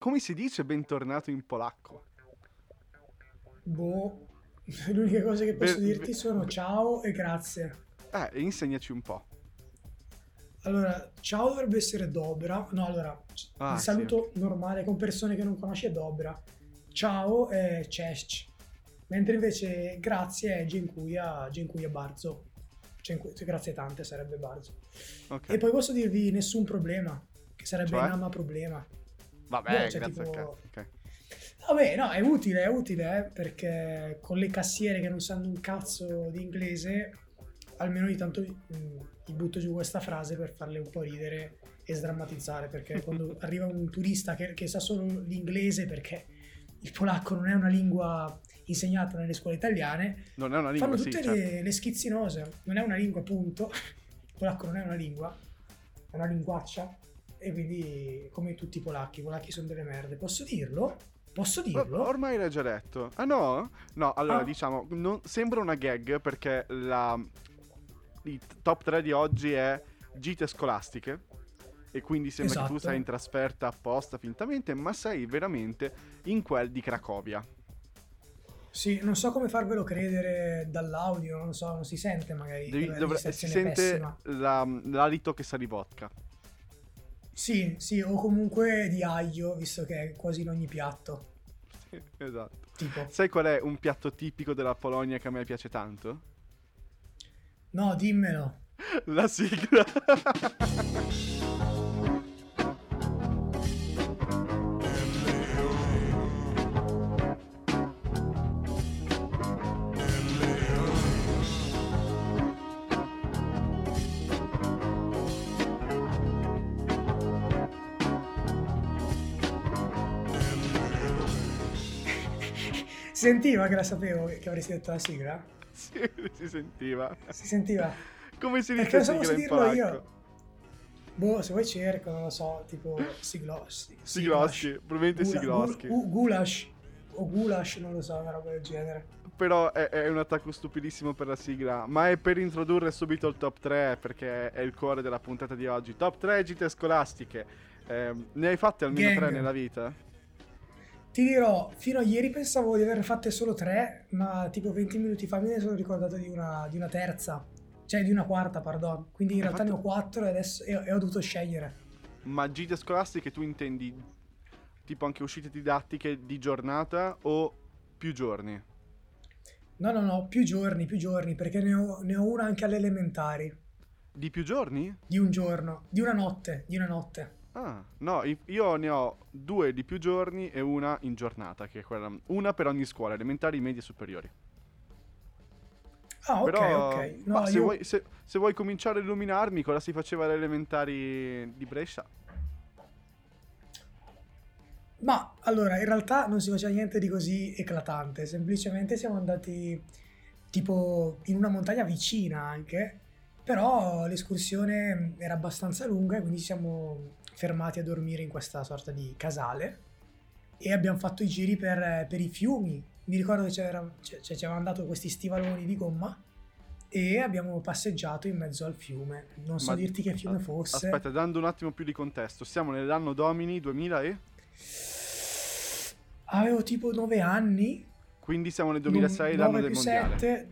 come si dice bentornato in polacco? Boh, le uniche cose che posso Be- dirti sono ciao e grazie. Eh, insegnaci un po'. Allora, ciao dovrebbe essere dobra. No, allora, Ah, il sì. saluto normale con persone che non conosci è dobra. Ciao è cześć. Mentre invece grazie è dziękuję, dziękuję bardzo. Dziękuję- grazie tante sarebbe bardzo. Ok. E poi posso dirvi nessun problema, che sarebbe Cioè? nama problema. Vabbè, boh, cioè, grazie tipo- cazzo. ok. Vabbè, no, è utile, è utile, eh, perché con le cassiere che non sanno un cazzo di inglese, almeno ogni tanto gli butto giù questa frase per farle un po' ridere e sdrammatizzare, perché quando arriva un turista che, che sa solo l'inglese, perché il polacco non è una lingua insegnata nelle scuole italiane, Non è una lingua, fanno sì, tutte certo. le, le schizzinose, non è una lingua, punto. Il polacco non è una lingua, è una linguaccia. E quindi, come tutti i polacchi, i polacchi sono delle merde. Posso dirlo? Posso dirlo? ormai l'hai già detto. Ah no? No, allora Ah. diciamo, non- sembra una gag perché la, il top 3 di oggi è gite scolastiche. E quindi sembra che tu Esatto. sei in trasferta apposta fintamente, ma sei veramente in quel di Cracovia. Sì, non so come farvelo credere dall'audio, non so, non si sente magari. Devi- dovre- si sente la- l'alito che sa di vodka. Sì, sì, o comunque di aglio, visto che è quasi in ogni piatto. esatto. Tipo, Sai qual è un piatto tipico della Polonia che a me piace tanto? no, dimmelo. La sigla. sentiva che la sapevo che avresti detto la sigla? sì, si sentiva. Si sentiva? Come si Perché dice non so sigla in dirlo polacco? io. Boh, se vuoi cerco, non lo so, tipo siglo, si- Siglowski, probabilmente Gula- Siglowski. gu- gu- Gulash o Gulash, non lo so, una roba del genere. Però è, è un attacco stupidissimo per la sigla. Ma è per introdurre subito il top 3, perché è il cuore della puntata di oggi. Top 3 gite scolastiche. Ehm, ne hai fatte almeno Gang. 3 nella vita? Ti dirò, fino a ieri pensavo di averne fatte solo tre, ma tipo 20 minuti fa me ne sono ricordato di una, di una terza, cioè di una quarta, pardon. Quindi in Hai realtà ne ho fatto- quattro e adesso e, e ho dovuto scegliere. Ma gite scolastiche tu intendi tipo anche uscite didattiche di giornata o più giorni? No, no, no, più giorni, più giorni, perché ne ho, ne ho una anche alle elementari, Di più giorni? di un giorno, di una notte, di una notte. Ah, no, io ne ho due di più giorni e una in giornata, che è quella, una per ogni scuola, elementari, medie e superiori. Ah, ok, Però, ok. No, ma se, io- vuoi, se- se vuoi cominciare a illuminarmi cosa si faceva alle elementari di Brescia? Ma allora, in realtà non si faceva niente di così eclatante, semplicemente siamo andati tipo in una montagna vicina anche, però l'escursione era abbastanza lunga e quindi siamo fermati a dormire in questa sorta di casale e abbiamo fatto i giri per, per i fiumi. Mi ricordo che c'era, cioè, ci avevano dato questi stivaloni di gomma e abbiamo passeggiato in mezzo al fiume. Non so Ma- dirti che fiume fosse. Aspetta, dando un attimo più di contesto, siamo nell'anno Domini 2000 e... Avevo tipo 9 anni, Quindi siamo nel 2006, l'anno 9 del più mondiale. 7.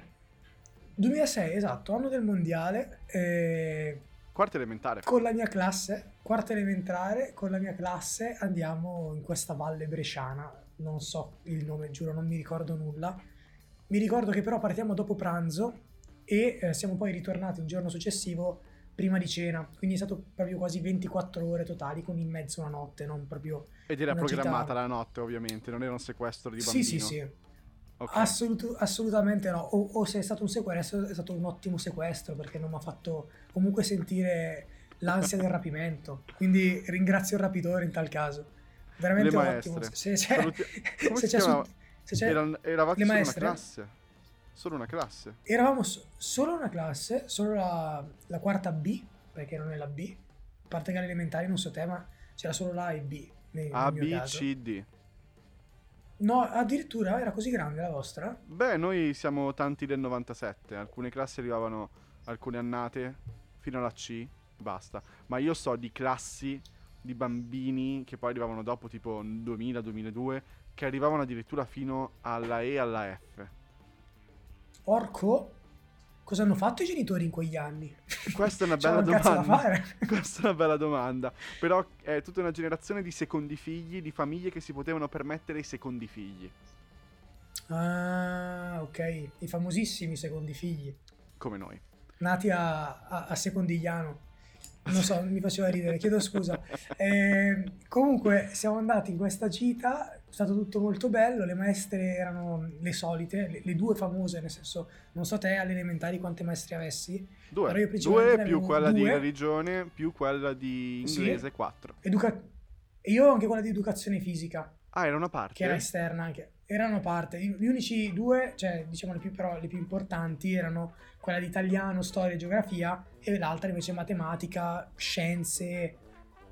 2006, esatto, anno del mondiale. eh, Quarta elementare. con la mia classe, quarta elementare, con la mia classe andiamo in questa valle bresciana. Non so il nome, giuro, non mi ricordo nulla. Mi ricordo che però partiamo dopo pranzo e eh, siamo poi ritornati il giorno successivo prima di cena. Quindi è stato proprio quasi 24 ore totali con in mezzo una notte, non proprio... Ed era programmata gita- la notte, ovviamente, non era un sequestro di Sì, bambino. sì, sì. Ok. Assolutu- assolutamente no. O, o se è stato un sequestro, è stato un ottimo sequestro perché non mi ha fatto comunque sentire l'ansia del rapimento. Quindi ringrazio il rapitore in tal caso. Veramente Le ottimo. Se c'è, Saluti- se c'è su- se c'è- Era- eravate le solo maestre? una classe. Solo una classe. Eravamo so- solo una classe, solo la, la quarta B, perché non è la B. A parte che alle elementari, non so te, ma c'era solo la e B. nel- A, nel B, caso. C, D. No, addirittura era così grande la vostra? Beh, noi siamo tanti del 97. Alcune classi arrivavano alcune annate fino alla C, basta. Ma io so di classi di bambini che poi arrivavano dopo, tipo 2000-2002, che arrivavano addirittura fino alla E e alla F. Orco? Cosa hanno fatto i genitori in quegli anni? Questa è una bella domanda. Questa è una bella domanda. Però è tutta una generazione di secondi figli, di famiglie che si potevano permettere i secondi figli. Ah, ok. I famosissimi secondi figli. Come noi. Nati a, a, a Secondigliano. Non so, mi faceva ridere, chiedo scusa. Eh, comunque siamo andati in questa gita, è stato tutto molto bello, le maestre erano le solite, le, le due famose, nel senso, non so te alle elementari quante maestre avessi. Due, però io due più quella due. di religione, più quella di inglese, sì. quattro. Educa- e io anche quella di educazione fisica. Ah, era una parte? Che era esterna anche. Erano parte. Gli unici due, cioè diciamo le più, però, le più importanti, erano quella di italiano, storia e geografia e l'altra invece matematica, scienze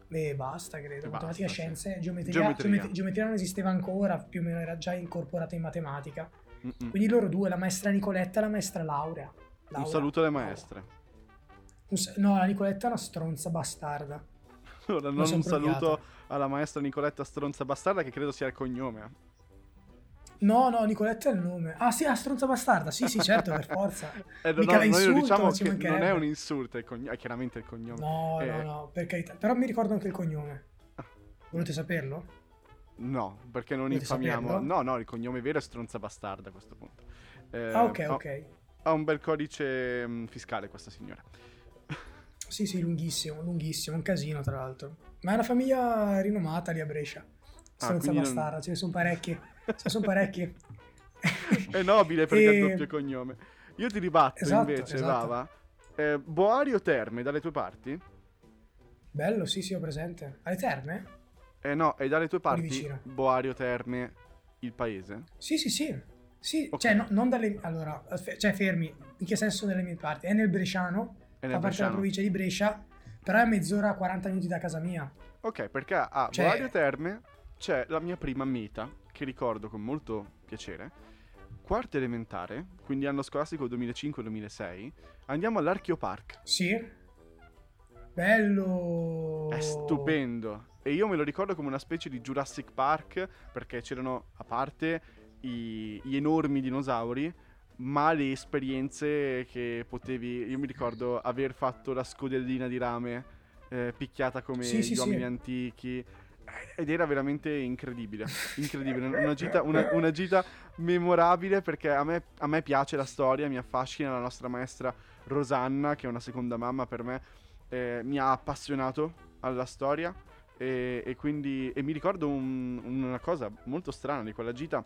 e basta, credo. E matematica, basta, scienze, sì. geometria, geometria. Geometria, geometria. non esisteva ancora, più o meno era già incorporata in matematica. Mm-mm. Quindi loro due, la maestra Nicoletta e la maestra Laurea. Laurea. Un saluto alle maestre. No, la Nicoletta è una stronza bastarda. Allora, non un saluto alla maestra Nicoletta Stronza Bastarda, che credo sia il cognome. No, no, Nicoletta è il nome. Ah, sì, la stronza bastarda. Sì, sì, certo, per forza. eh, no, Mica no, insulto, diciamo che non è un insulto, è, cogn- è chiaramente il cognome. No, eh... no, no, per carità. Però mi ricordo anche il cognome. Volete saperlo? No, perché non Volete infamiamo. Saperlo? No, no, il cognome vero è stronza bastarda a questo punto. Eh, ah, ok, ok. Ha un bel codice mh, mm, fiscale questa signora. Sì, sì, lunghissimo, lunghissimo, un casino tra l'altro. Ma è una famiglia rinomata lì a Brescia. Stronza ah, bastarda, non... ce ne sono parecchi. Ce ne sono parecchi. è nobile perché e... ha doppio cognome. Io ti ribatto esatto, invece, esatto. Lava. Eh, Boario Terme, dalle tue parti? Bello, sì, sì, ho presente. Alle Terme? Eh no, è dalle tue parti Boario Terme, il paese? Sì, sì, sì. Sì, okay. cioè no, non dalle... Allora, cioè fermi, in che senso dalle mie parti? È nel Bresciano, è nel fa parte della provincia di Brescia, però è mezz'ora, 40 minuti da casa mia. Ok, perché a cioè... Boario Terme c'è la mia prima meta, che ricordo con molto piacere. Quarta elementare, quindi anno scolastico 2005-2006, andiamo all'Archeopark. Sì. Bello! È stupendo. E io me lo ricordo come una specie di Jurassic Park, perché c'erano, a parte i, gli enormi dinosauri, ma le esperienze che potevi... Io mi ricordo aver fatto la scodellina di rame eh, picchiata come sì, gli sì, uomini sì. antichi ed era veramente incredibile, incredibile, una gita, una, una gita memorabile perché a me, a me, piace la storia, mi affascina la nostra maestra Rosanna, che è una seconda mamma per me, eh, mi ha appassionato alla storia. E, e quindi e mi ricordo un, una cosa molto strana di quella gita,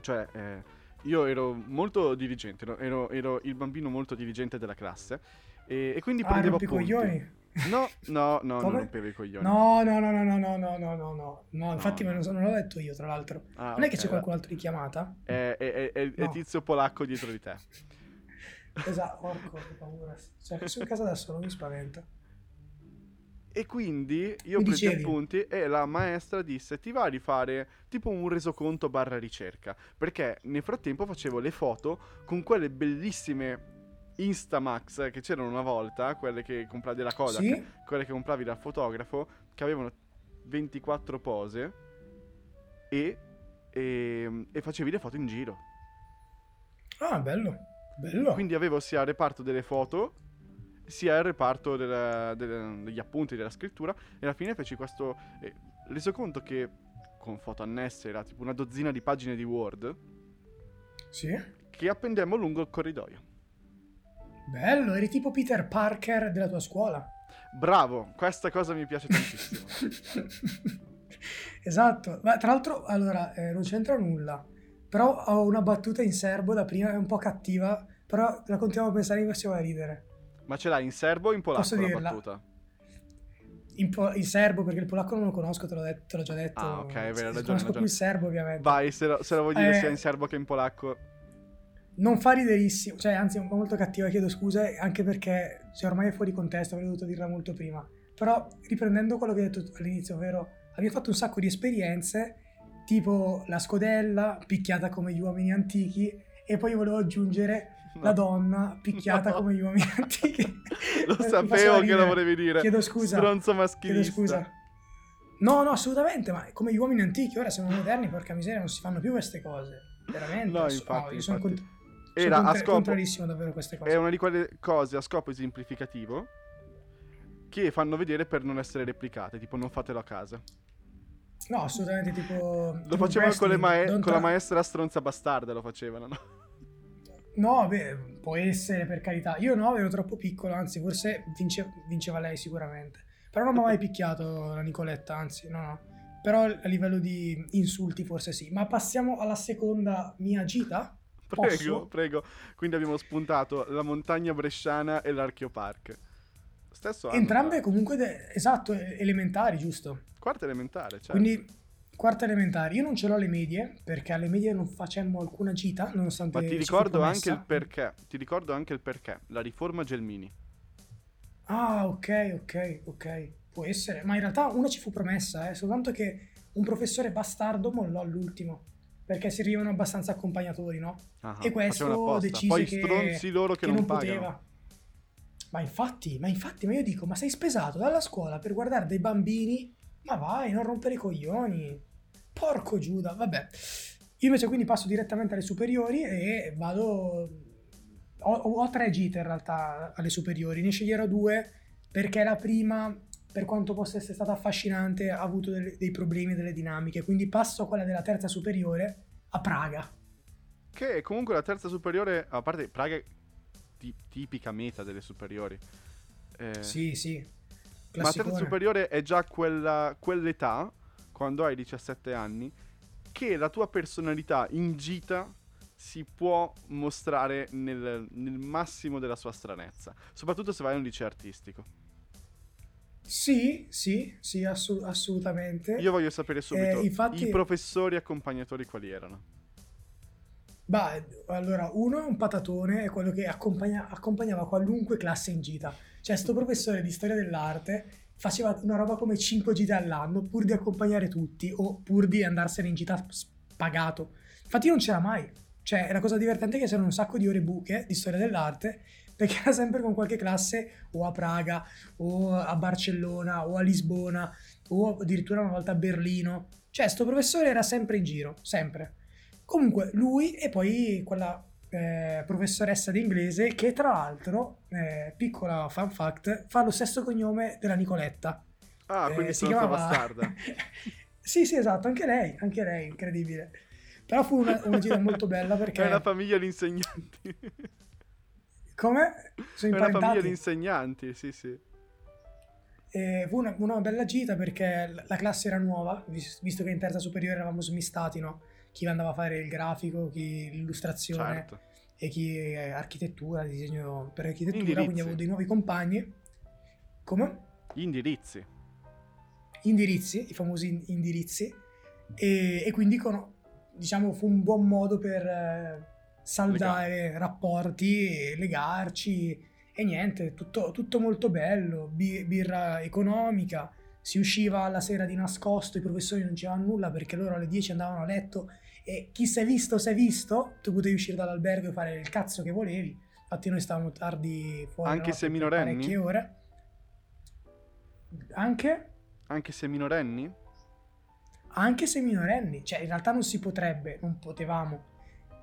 cioè eh, io ero molto dirigente, ero, ero, il bambino molto dirigente della classe. E, e quindi ah, prendevo appunti. coglioni? No, no, no, Come? non rompevo i coglioni. No, no, no, no, no, no, no, no, no, no, no. infatti no. Me non, non l'ho detto io, tra l'altro. Ah, non okay, è che c'è qualcun altro di chiamata? È, è, è, no. è tizio polacco dietro di te. esatto, porco, che paura. Cioè, sono in casa adesso, non mi spaventa. E quindi io ho preso appunti e la maestra disse ti va a rifare tipo un resoconto barra ricerca. Perché nel frattempo facevo le foto con quelle bellissime Instamax che c'erano una volta, quelle che compravi della Kodak, sì? quelle che compravi dal fotografo, che avevano 24 pose e, e, e facevi le foto in giro. Ah, bello, bello. Quindi avevo sia il reparto delle foto sia il reparto della, della, degli appunti della scrittura e alla fine feci questo eh, reso conto che con foto annesse era tipo una dozzina di pagine di Word sì che appendemmo lungo il corridoio Bello, eri tipo Peter Parker della tua scuola. Bravo, questa cosa mi piace tantissimo. esatto, ma tra l'altro, allora, eh, non c'entra nulla, però ho una battuta in serbo da prima, è un po' cattiva, però la continuiamo a pensare che faceva ridere. Ma ce l'hai in serbo o in polacco Posso dirla? battuta? In, po- in, serbo, perché il polacco non lo conosco, te l'ho, detto, te l'ho già detto. Ah, ok, vero, ragione. Conosco ragione. più il serbo, ovviamente. Vai, se lo, se lo vuoi dire eh, sia in serbo che in polacco non fa riderissimo, cioè anzi è un po' molto cattiva, chiedo scuse, anche perché cioè, ormai è fuori contesto, avrei dovuto dirla molto prima. Però riprendendo quello che hai detto all'inizio, ovvero abbiamo fatto un sacco di esperienze, tipo la scodella, picchiata come gli uomini antichi, e poi volevo aggiungere la donna picchiata come gli uomini antichi. Lo Eh, sapevo che lo volevi dire. Chiedo scusa. Stronzo maschilista. Chiedo scusa. No, no, assolutamente, ma come gli uomini antichi, ora siamo moderni, porca miseria, non si fanno più queste cose. Veramente. No, infatti, io sono, infatti. cont- Era a contra- scopo, contrarissimo davvero a queste cose. è una di quelle cose a scopo esemplificativo che fanno vedere per non essere replicate, tipo non fatelo a casa. No, assolutamente tipo... Lo facevano con, le wrestling, mae- don't con la tra- maestra stronza bastarda, lo facevano, no? No, beh, può essere per carità. Io no, ero troppo piccolo, anzi, forse vince- vinceva lei sicuramente. Però non mi ha mai picchiato la Nicoletta, anzi, no, no. Però a livello di insulti forse sì. Ma passiamo alla seconda mia gita? Prego, Posso? prego. Quindi abbiamo spuntato la montagna bresciana e l'Archeo Park. Stesso anno, Entrambe tra- comunque, de- esatto, elementari, giusto? Quarta elementare, certo. Quindi quarta elementare. Io non ce l'ho alle medie, perché alle medie non facemmo alcuna gita, nonostante... Ma ti ricordo anche il perché. Ti ricordo anche il perché. La riforma Gelmini. Ah, ok, ok, ok. Può essere. Ma in realtà una ci fu promessa, eh, soltanto che un professore bastardo mollò all'ultimo. Perché servivano abbastanza accompagnatori, no? Ah, e questo decise Poi che, stronzi loro che, che non, non poteva. Ma infatti, ma infatti, ma io dico, ma sei spesato dalla scuola per guardare dei bambini? Ma vai, non rompere i coglioni. Porco Giuda, vabbè. Io invece quindi passo direttamente alle superiori e vado... Ho, ho tre gite in realtà alle superiori, ne sceglierò due perché la prima, per quanto possa essere stata affascinante, ha avuto delle- dei problemi, delle dinamiche, quindi passo a quella della terza superiore a Praga. Che comunque la terza superiore, a parte Praga, è ti- tipica meta delle superiori. Eh, Sì, sì. Ma la terza Classicone. superiore è già quella, quell'età, quando hai 17 anni, che la tua personalità in gita si può mostrare nel, nel massimo della sua stranezza. Soprattutto se vai a un liceo artistico. Sì, sì, sì, assu- assolutamente. Io voglio sapere subito Eh, infatti- i professori accompagnatori quali erano. Bah, allora, uno è un patatone, è quello che accompagna- accompagnava qualunque classe in gita. Cioè, sto professore di storia dell'arte faceva una roba come 5 gite all'anno pur di accompagnare tutti o pur di andarsene in gita pagato. Infatti non c'era mai. Cioè, la cosa divertente è che c'erano un sacco di ore buche di storia dell'arte perché era sempre con qualche classe o a Praga o a Barcellona o a Lisbona o addirittura una volta a Berlino. Cioè, sto professore era sempre in giro, sempre. Comunque, lui e poi quella eh, professoressa di inglese che tra l'altro, eh, piccola fun fact, fa lo stesso cognome della Nicoletta. Ah, Eh, quindi si sono chiamava... bastarda. sì, sì, esatto, anche lei, anche lei, incredibile. Però fu una, una gita molto bella perché... È una famiglia di insegnanti. Come? Sono una famiglia di insegnanti, sì, sì. E fu una, una bella gita perché la classe era nuova, vis- visto che in terza superiore eravamo smistati, no? Chi andava a fare il grafico, chi l'illustrazione Certo. e chi eh, architettura, disegno per architettura, Indirizzi. quindi avevo dei nuovi compagni. Come? Gli indirizzi. Indirizzi, i famosi in- indirizzi. E, e quindi con- diciamo fu un buon modo per saldare rapporti e legarci e niente, tutto, tutto molto bello, bi- birra economica, si usciva la sera di nascosto, i professori non dicevano nulla perché loro alle 10 andavano a letto e chi si è visto si è visto, tu potevi uscire dall'albergo e fare il cazzo che volevi, infatti noi stavamo tardi fuori Anche se minorenni? parecchie ore. Anche? Anche se minorenni? anche se minorenni, cioè in realtà non si potrebbe, non potevamo,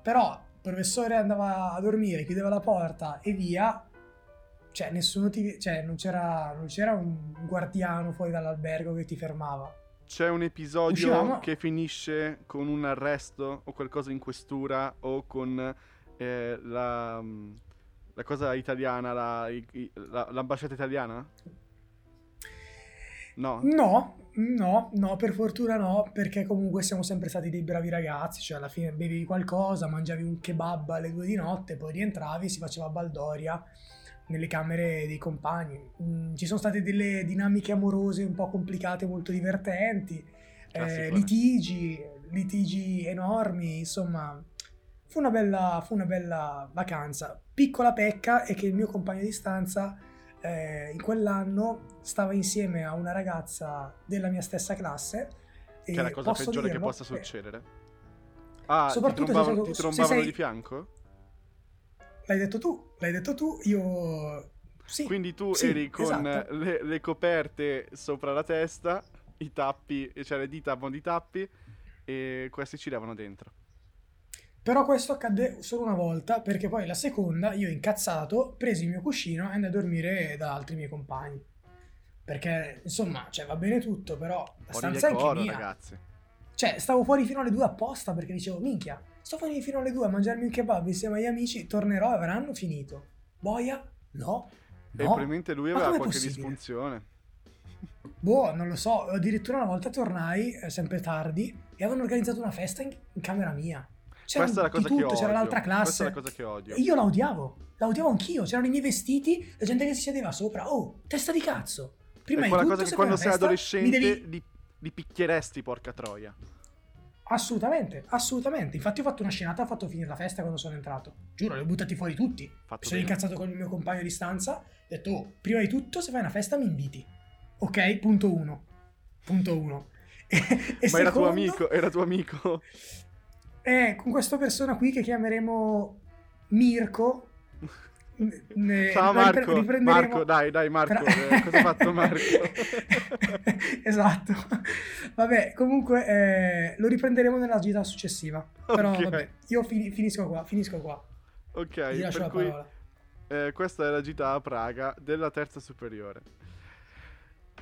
però professore andava a dormire, chiudeva la porta e via, cioè nessuno ti, cioè non c'era, non c'era un guardiano fuori dall'albergo che ti fermava. C'è un episodio Uscivamo- che finisce con un arresto o qualcosa in questura o con eh, la, la cosa italiana, la- la- l'ambasciata italiana? No? No, no, no, per fortuna no, perché comunque siamo sempre stati dei bravi ragazzi, cioè alla fine bevevi qualcosa, mangiavi un kebab alle due di notte, poi rientravi e si faceva baldoria nelle camere dei compagni. Mm, ci sono state delle dinamiche amorose un po' complicate, molto divertenti, eh, Classicone. litigi, litigi enormi, insomma, fu una bella, fu una bella vacanza. Piccola pecca è che il mio compagno di stanza eh, in quell'anno stava insieme a una ragazza della mia stessa classe. Che è la cosa peggiore che possa eh, succedere. Ah, ti soprattutto se trombavano, ti trombavano sei- di fianco? l'hai detto tu, l'hai detto tu, io... Sì, Quindi tu sì, eri con esatto. le, le coperte sopra la testa, i tappi, cioè le dita a mo' di tappi, e questi ci levano dentro. Però questo accadde solo una volta, perché poi la seconda, io incazzato, presi il mio cuscino e andai a dormire da altri miei compagni. Perché, insomma, cioè, va bene tutto, però la stanza è anche decoro, mia. ragazzi. Cioè, stavo fuori fino alle due apposta perché dicevo, minchia, sto fuori fino alle due a mangiarmi un kebab insieme agli amici, tornerò e avranno finito. Boia? No. E No. probabilmente lui aveva qualche possibile? disfunzione. Boh, non lo so, addirittura una volta tornai, eh, sempre tardi, e avevano organizzato una festa in, in camera mia. C'era Questa è la di cosa che tutto, odio. c'era l'altra Questa è classe. la cosa che odio. Io la odiavo, la odiavo anch'io, c'erano i miei vestiti, la gente che si sedeva sopra. Oh, testa di cazzo! Prima è di quella tutto, cosa che quando sei mi adolescente devi... li, li picchieresti, porca troia. Assolutamente, assolutamente. Infatti ho fatto una scenata, ho fatto finire la festa quando sono entrato. Giuro, li ho buttati fuori tutti. Fatto sono bene. incazzato con il mio compagno di stanza. Ho detto, oh, prima di tutto, se fai una festa mi inviti. Ok, punto uno. Punto uno. E, e Ma era tuo secondo, amico, era tuo amico. eh, con questa persona qui che chiameremo Mirko. ne- Ciao Marco, riprenderemo- Marco, dai, dai Marco, Tra- eh, cosa ha fatto Marco? esatto. Vabbè, comunque eh, lo riprenderemo nella gita successiva. Però vabbè, io fini- finisco qua, finisco qua. ok, Ti lascio per la cui parola. eh, questa è la gita a Praga della terza superiore.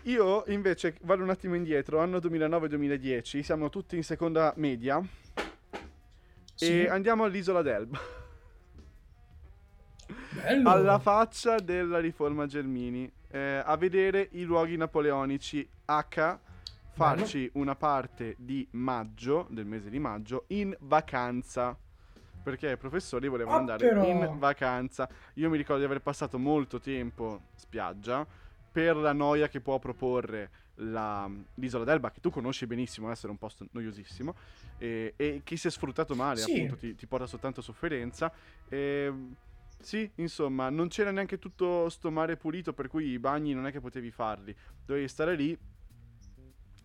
Io invece vado un attimo indietro, anno 2009-2010, siamo tutti in seconda media Sì. e andiamo all'isola d'Elba. Bello. alla faccia della riforma Gelmini eh, a vedere i luoghi napoleonici H farci una parte di maggio del mese di maggio in vacanza perché i professori volevano Ah, andare però. in vacanza io mi ricordo di aver passato molto tempo spiaggia per la noia che può proporre la- l'isola d'Elba che tu conosci benissimo essere un posto noiosissimo e, e che si è sfruttato male Sì. appunto ti, ti porta soltanto sofferenza e, sì, insomma, non c'era neanche tutto sto mare pulito, per cui i bagni non è che potevi farli. Dovevi stare lì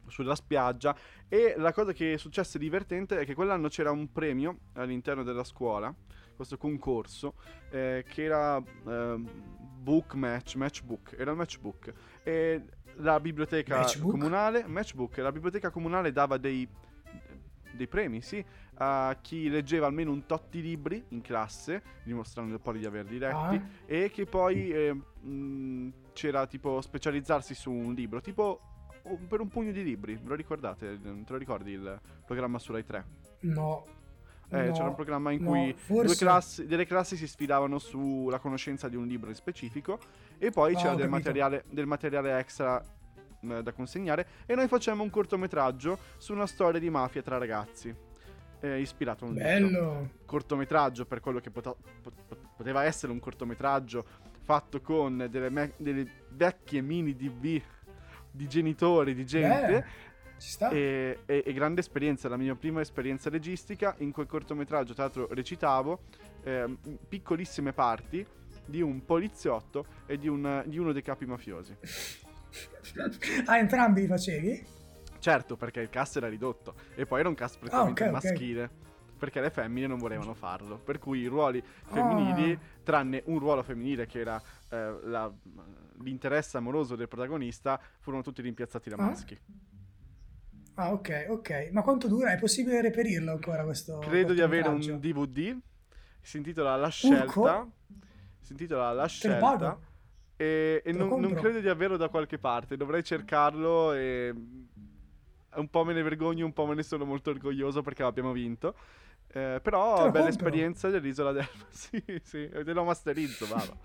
sulla spiaggia e la cosa che è successa divertente è che quell'anno c'era un premio all'interno della scuola, questo concorso, eh, che era ehm, book match, matchbook, era il matchbook. E la biblioteca Matchbook? comunale, matchbook, la biblioteca comunale dava dei, dei premi, sì, a chi leggeva almeno un tot di libri in classe, dimostrando poi di averli letti, Ah, e che poi eh, mh, c'era tipo specializzarsi su un libro, tipo per un pugno di libri, ve lo ricordate? Te lo ricordi il programma su Rai 3? no. Eh, no, c'era un programma in no, cui forse... due classi, delle classi si sfidavano sulla conoscenza di un libro in specifico e poi Ah, c'era del materiale, del materiale extra mh, da consegnare e noi facciamo un cortometraggio su una storia di mafia tra ragazzi, eh, ispirato a un libro Bello. cortometraggio per quello che pota- pot- pot- poteva essere un cortometraggio fatto con delle, me- delle vecchie mini DV di genitori, di gente. Beh, ci sta. E, e- e grande esperienza, la mia prima esperienza registica. In quel cortometraggio, tra l'altro, recitavo ehm, piccolissime parti di un poliziotto e di, un- di uno dei capi mafiosi. ah, entrambi li facevi? Certo, perché il cast era ridotto e poi era un cast prettamente Ah, ok, ok. maschile. Perché le femmine non volevano farlo. Per cui i ruoli femminili, Ah. tranne un ruolo femminile che era eh, la- l'interesse amoroso del protagonista, furono tutti rimpiazzati da Ah. maschi. Ah, ok, ok. Ma quanto dura? È possibile reperirlo ancora questo Credo di avere un? DVD. Si intitola La scelta. Urco? Si intitola La scelta. E, e non, non credo di averlo da qualche parte. Dovrei cercarlo e. Un po' me ne vergogno, un po' me ne sono molto orgoglioso perché abbiamo vinto. Eh, però, bella compro. esperienza dell'isola d'Elba. sì, sì, te lo masterizzo, vado.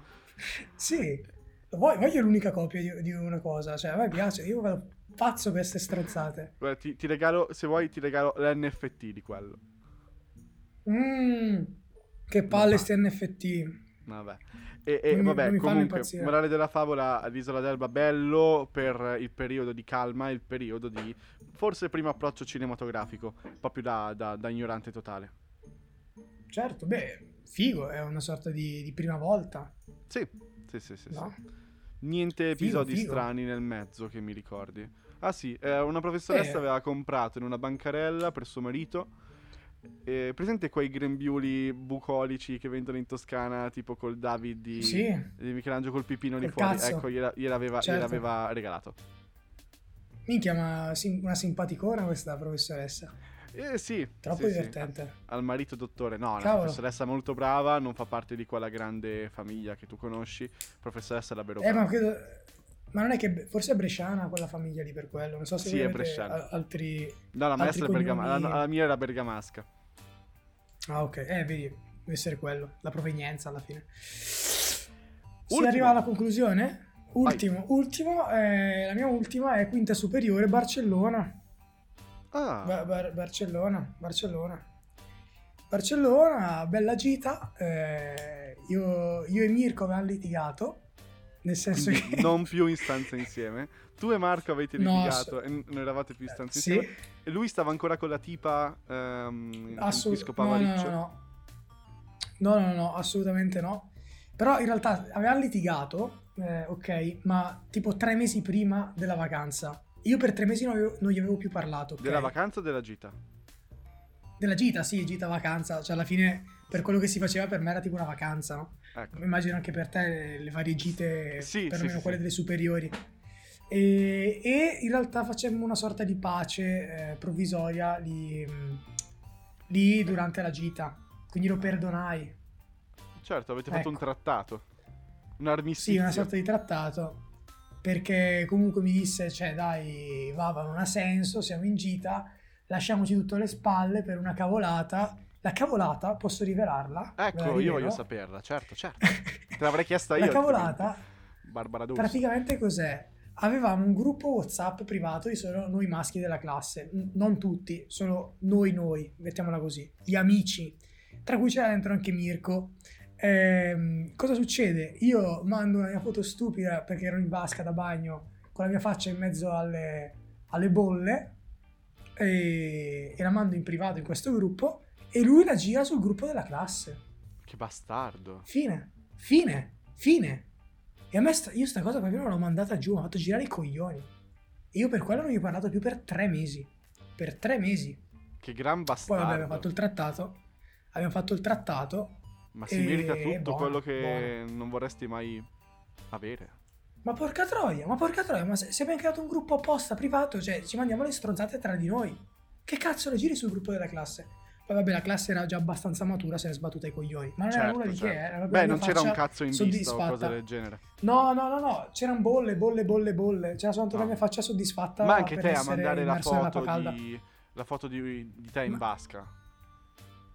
Sì. Voglio, voglio l'unica copia di, di una cosa. Cioè, a me piace. Io vado pazzo per queste stronzate. Guarda, ti, ti regalo, se vuoi, ti regalo l'NFT di quello. Mmm. Che palle sti NFT. Vabbè. E, e mi- vabbè, comunque, morale della favola, l'isola d'Elba bello per il periodo di calma, il periodo di forse primo approccio cinematografico, più da, da- da ignorante totale. Certo, beh, figo, è una sorta di, di prima volta, Sì, sì, sì, sì. sì. Niente episodi figo. strani nel mezzo che mi ricordi. Ah sì, eh, una professoressa Eh. aveva comprato in una bancarella per suo marito eh, presente quei grembiuli bucolici che vendono in Toscana, tipo col David di, Sì, di Michelangelo col pipino lì fuori? cazzo. Ecco, gliela- gliel'aveva, Certo. gliel'aveva regalato. minchia, ma sim- una simpaticona questa professoressa. Eh sì, Troppo sì, sì. divertente. Al marito dottore, no, la Cavolo. professoressa molto brava, non fa parte di quella grande famiglia che tu conosci. Professoressa davvero Eh, brava. ma credo... Ma non è che... Forse è bresciana quella famiglia lì per quello. Non so se Sì, è bresciana. altri... No, la maestra è bergama- cognomi- la, la mia era bergamasca. Ah, ok. Eh, vedi, deve essere quello. La provenienza alla fine. Si Ultimo. arriva alla conclusione? Ultimo, ultimo, eh, la mia ultima è quinta superiore, Barcellona. Ah, Ba- Bar- Barcellona, Barcellona. Barcellona, bella gita. eh, io, io e Mirko avevamo litigato. Nel senso quindi che... non più in stanza insieme. Tu e Marco avete No, litigato e n- non eravate più in stanza Sì, insieme. E lui stava ancora con la tipa ehm, con cui assolut- scopava no, no, riccio. no, no, no, no, no, assolutamente no. Però in realtà avevamo litigato, eh, ok, ma tipo tre mesi prima della vacanza. Io per tre mesi non, avevo- non gli avevo più parlato. ok? Della vacanza o della gita? Della gita, sì, gita vacanza. Cioè alla fine per quello che si faceva per me era tipo una vacanza, no? Ecco. Immagino anche per te le varie gite, Sì, perlomeno sì, quelle sì. delle superiori. E, e in realtà facemmo una sorta di pace eh, provvisoria lì, mh, lì durante la gita. Quindi lo perdonai. Certo, avete fatto un Ecco. trattato. Un armistizio. Sì, una sorta di trattato. Perché comunque mi disse, cioè dai, Vava, non ha senso, siamo in gita, lasciamoci tutto alle spalle per una cavolata. La cavolata, posso rivelarla? Ve la Ecco, io voglio saperla, certo, certo. Te l'avrei chiesta io. La cavolata. Barbara D'Urso. praticamente cos'è? Avevamo un gruppo WhatsApp privato di solo noi maschi della classe, N- non tutti, solo noi noi, mettiamola così, gli amici, tra cui c'era dentro anche Mirko. Ehm, cosa succede? Io mando una mia foto stupida perché ero in vasca da bagno con la mia faccia in mezzo alle, alle bolle e, e la mando in privato in questo gruppo e lui la gira sul gruppo della classe. Che bastardo. Fine, fine, fine. E a me sta- io sta cosa proprio non l'ho mandata giù, mi ha fatto girare i coglioni. E io per quello non gli ho parlato più per tre mesi. Per tre mesi. Che gran Poi bastardo. vabbè, abbiamo fatto il trattato. Abbiamo fatto il trattato. Ma si e- merita è tutto buono, quello che non vorresti mai avere. Ma porca troia, ma porca troia, ma se, se abbiamo creato un gruppo apposta privato, cioè ci mandiamo le stronzate tra di noi. Che cazzo le giri sul gruppo della classe? Poi vabbè, la classe era già abbastanza matura, se ne è sbattuta i coglioni. Ma non era Certo, nulla di certo. che, eh, era Beh, non c'era un cazzo in vista o cose del genere. No, no, no, no, c'erano bolle, bolle, bolle, bolle. C'era soltanto No. la mia faccia soddisfatta. Ma anche te a mandare la foto di, la foto di, di te in Ma- vasca.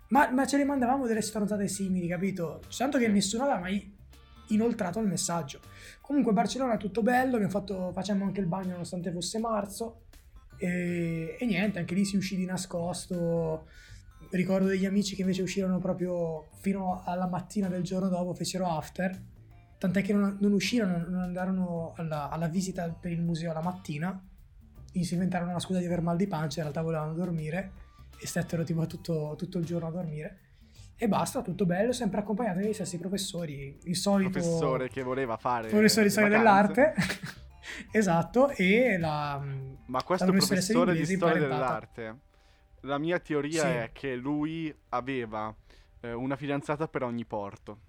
Ma, ma ce le mandavamo delle stronzate simili, capito? Tanto che nessuno aveva mai inoltrato il messaggio. Comunque Barcellona tutto bello, abbiamo fatto, facciamo anche il bagno nonostante fosse marzo. E, e niente, anche lì si uscì di nascosto. Ricordo degli amici che invece uscirono proprio fino alla mattina del giorno dopo, fecero after. Tant'è che non, non uscirono, non andarono alla, alla visita per il museo la mattina. Si inventarono la scusa di aver mal di pancia, in realtà volevano dormire e stettero tipo tutto, tutto il giorno a dormire. E basta, tutto bello, sempre accompagnato dagli stessi professori. Il solito Professore che voleva fare. professore di storia vacanze. dell'arte. esatto, e la... Ma questo la professore di storia dell'arte, la mia teoria Sì. è che lui aveva eh, una fidanzata per ogni porto.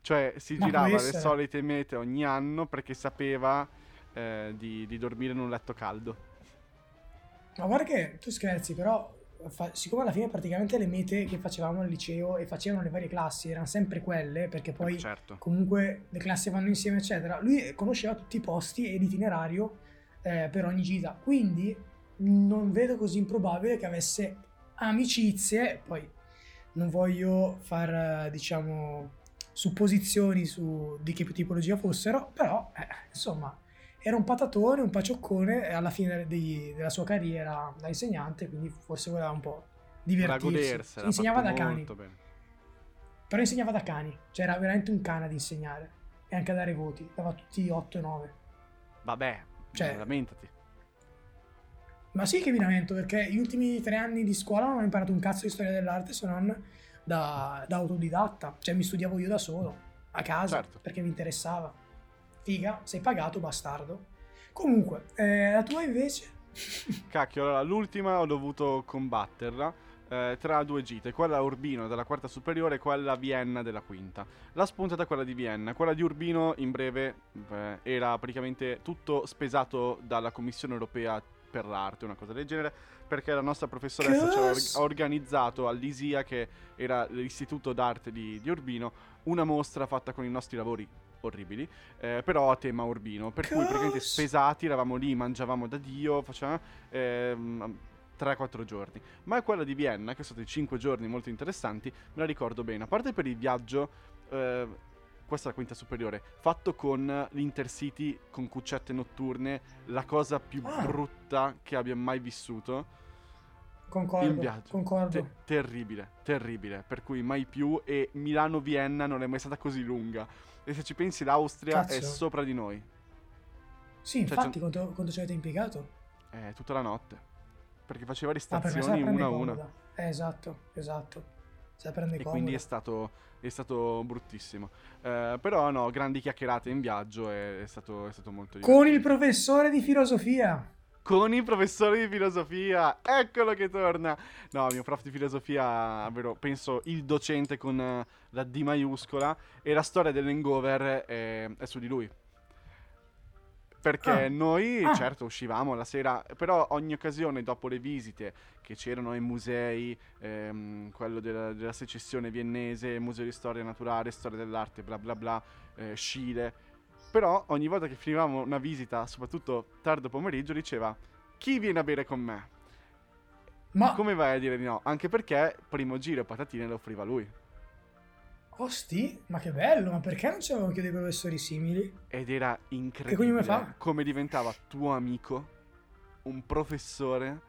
Cioè si Ma girava le solite mete ogni anno perché sapeva eh, di, di dormire in un letto caldo. Ma guarda che tu scherzi, però, fa- siccome alla fine praticamente le mete che facevamo al liceo e facevano le varie classi erano sempre quelle, perché poi Eh, certo. comunque le classi vanno insieme, eccetera, lui conosceva tutti i posti e l'itinerario eh, per ogni gita. Quindi non vedo così improbabile che avesse amicizie, poi non voglio far, diciamo, supposizioni su di che tipologia fossero, però, eh, insomma, era un patatone, un pacioccone alla fine dei- della sua carriera da insegnante, quindi forse voleva un po' Da divertirsi. godersela. insegnava da cani, bene. però insegnava da cani, cioè era veramente un cane ad insegnare e anche a dare voti, dava tutti 8 e 9. Vabbè, Cioè- lamentati. Ma sì che mi lamento perché gli ultimi tre anni di scuola non ho imparato un cazzo di storia dell'arte se non da, da autodidatta. Cioè mi studiavo io da solo, a casa, Certo. perché mi interessava. Figa, sei pagato, bastardo. Comunque, eh, la tua invece? Cacchio, allora l'ultima ho dovuto combatterla eh, tra due gite, quella a Urbino della quarta superiore e quella a Vienna della quinta. La spuntata è quella di Vienna, quella di Urbino in breve eh, era praticamente tutto spesato dalla Commissione europea per l'arte, una cosa del genere, perché la nostra professoressa ci ha or- organizzato all'ISIA, che era l'istituto d'arte di, di Urbino, una mostra fatta con i nostri lavori orribili, eh, però a tema urbino, per Cos- cui praticamente spesati, eravamo lì, mangiavamo da Dio, facevamo... Ehm, 3-4 giorni. Ma quella di Vienna, che sono stati 5 giorni molto interessanti, me la ricordo bene. A parte per il viaggio, eh, questa è la quinta superiore, fatto con l'Intercity con cuccette notturne, la cosa più ah. brutta che abbia mai vissuto. Concordo, in viaggio. concordo. Te- terribile, terribile. Per cui mai più. E Milano-Vienna non è mai stata così lunga. E se ci pensi, l'Austria Cazzo. è sopra di noi. Sì, cioè, infatti, quanto, quanto ci avete impiegato? Eh, tutta la notte. Perché faceva le stazioni ah, una a una. Eh, esatto, esatto. Se prende e quindi è stato, è stato bruttissimo. Eh, però no, grandi chiacchierate in viaggio, è, è, stato, è stato molto divertente. Con il professore di filosofia con il professore di filosofia. Eccolo che torna. No, mio prof di filosofia, vero, penso il docente con la D maiuscola. E la storia dell'hangover è, è su di lui. Perché ah. noi, ah. certo, uscivamo la sera, però ogni occasione dopo le visite che c'erano ai musei, ehm, quello della, della, secessione viennese, museo di storia naturale, storia dell'arte, bla bla bla, eh, Scile. Però ogni volta che finivamo una visita, soprattutto tardo pomeriggio, diceva chi viene a bere con me? Ma come vai a dire di no? Anche perché primo giro patatine le offriva lui. Osti, ma che bello, ma perché non c'erano anche dei professori simili? Ed era incredibile come diventava tuo amico, un professore.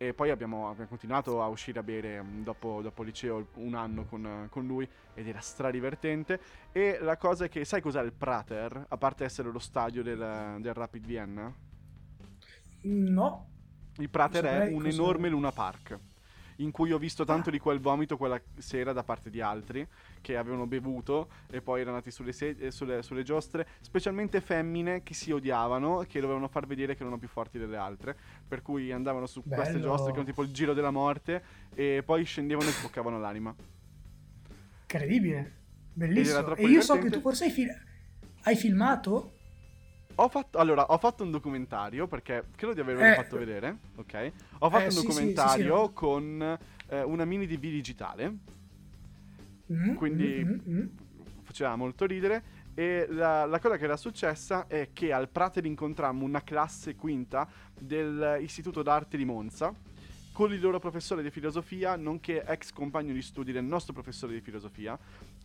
E poi abbiamo, abbiamo continuato a uscire a bere mm, dopo, dopo liceo un anno con, con, lui ed era stradivertente. E la cosa è che, sai cos'è il Prater? A parte essere lo stadio del, del Rapid Vienna? No. Il Prater è un enorme Luna Park in cui ho visto tanto di quel vomito quella sera da parte di altri che avevano bevuto e poi erano andati sulle, se- eh, sulle, sulle giostre, specialmente femmine che si odiavano, che dovevano far vedere che erano più forti delle altre, per cui andavano su Bello. queste giostre che erano tipo il giro della morte e poi scendevano e sboccavano l'anima. Incredibile, bellissimo. E io so che tu forse hai, fil- hai filmato ho fatto, allora, ho fatto un documentario perché credo di avervelo eh, fatto vedere, ok? Ho fatto eh, un sì, documentario sì, sì, con eh, una mini DV digitale. Mm, quindi mm, mm, mm, faceva molto ridere. E la, la, cosa che era successa è che al Prater incontrammo una classe quinta dell'Istituto d'Arte di Monza con il loro professore di filosofia, nonché ex compagno di studi del nostro professore di filosofia,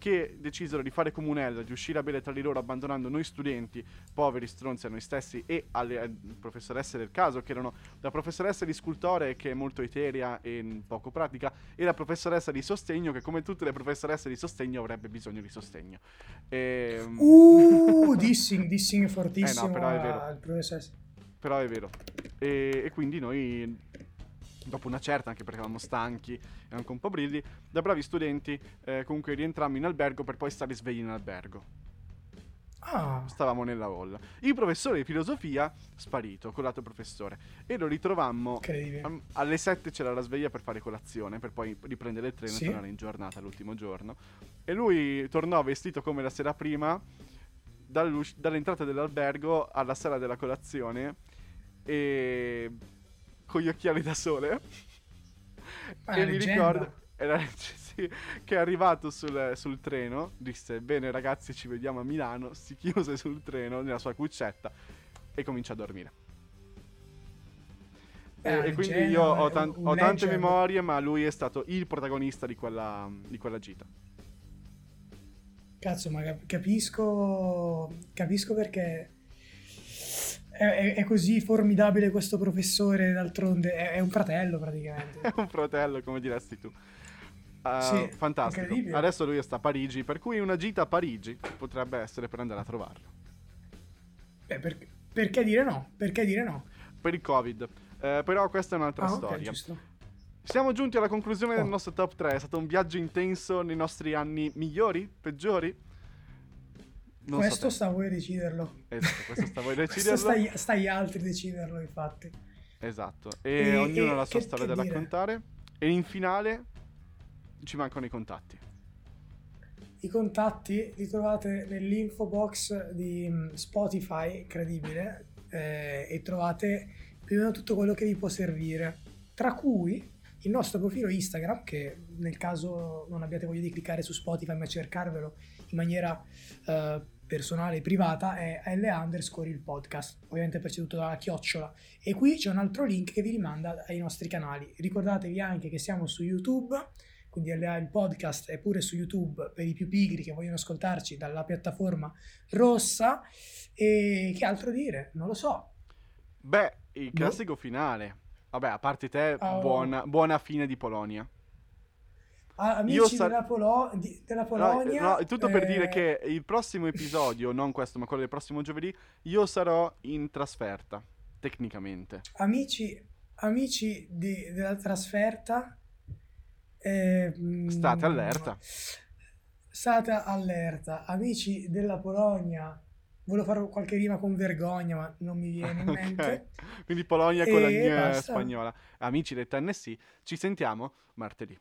che decisero di fare comunella, di uscire a bere tra di loro, abbandonando noi studenti, poveri stronzi a noi stessi e alle, alle professoresse del caso, che erano la professoressa di scultore, che è molto eterea e poco pratica, e la professoressa di sostegno, che come tutte le professoresse di sostegno avrebbe bisogno di sostegno. E... Ehm, uh, dissing, dissing fortissimo eh no, però è vero. Però è vero. E, e quindi noi dopo una certa, anche perché eravamo stanchi e anche un po' brilli, da bravi studenti eh, comunque rientrammo in albergo per poi stare svegli in albergo. Ah. Stavamo nella hall. Il professore di filosofia sparito con l'altro professore e lo ritrovammo um, alle 7 c'era la sveglia per fare colazione per poi riprendere il treno sì. e tornare in giornata l'ultimo giorno. E lui tornò vestito come la sera prima dall'entrata dell'albergo alla sala della colazione e con gli occhiali da sole. Ma e mi ricordo era, sì, che è arrivato sul, sul, treno, disse bene ragazzi ci vediamo a Milano, si chiuse sul treno nella sua cuccetta e comincia a dormire. e, e, quindi io ho, tan- ho tante memorie, ma lui è stato il protagonista di quella, di quella gita. Cazzo, ma capisco, capisco perché è, è, così formidabile questo professore, d'altronde è, è, un fratello praticamente. È un fratello, come diresti tu. Uh, sì, fantastico. Adesso lui sta a Parigi, per cui una gita a Parigi potrebbe essere per andare a trovarlo. Beh, per, perché dire no? Perché dire no? Per il Covid. Eh, però questa è un'altra ah, storia. Okay, Siamo giunti alla conclusione oh. del nostro top 3. È stato un viaggio intenso nei nostri anni migliori, peggiori? Non questo so sta a voi deciderlo. Esatto, questo sta a voi deciderlo. stai, stai altri deciderlo, infatti. Esatto, e, e ognuno ha la sua storia da raccontare. E in finale ci mancano i contatti. I contatti li trovate nell'info box di mm, Spotify, incredibile, eh, e trovate più o meno tutto quello che vi può servire, tra cui il nostro profilo Instagram, che nel caso non abbiate voglia di cliccare su Spotify ma cercarvelo in maniera eh, personale e privata, è L underscore il podcast, ovviamente preceduto dalla chiocciola. E qui c'è un altro link che vi rimanda ai nostri canali. Ricordatevi anche che siamo su YouTube, quindi LA il podcast è pure su YouTube per i più pigri che vogliono ascoltarci dalla piattaforma rossa. E che altro dire? Non lo so. Beh, il classico finale. Vabbè, a parte te, Oh. buona, buona fine di Polonia. Ah, Amici Io sa- della, Polo- di- della No, Polonia. no, è tutto per eh, dire che il prossimo episodio, non questo, ma quello del prossimo giovedì, io sarò in trasferta, tecnicamente. Amici, amici di- della trasferta. eh, State allerta. State allerta. Amici della Polonia. Volevo fare qualche rima con vergogna, ma non mi viene in mente. Ok, quindi Polonia con la E mia spagnola. Amici del TNC, ci sentiamo martedì.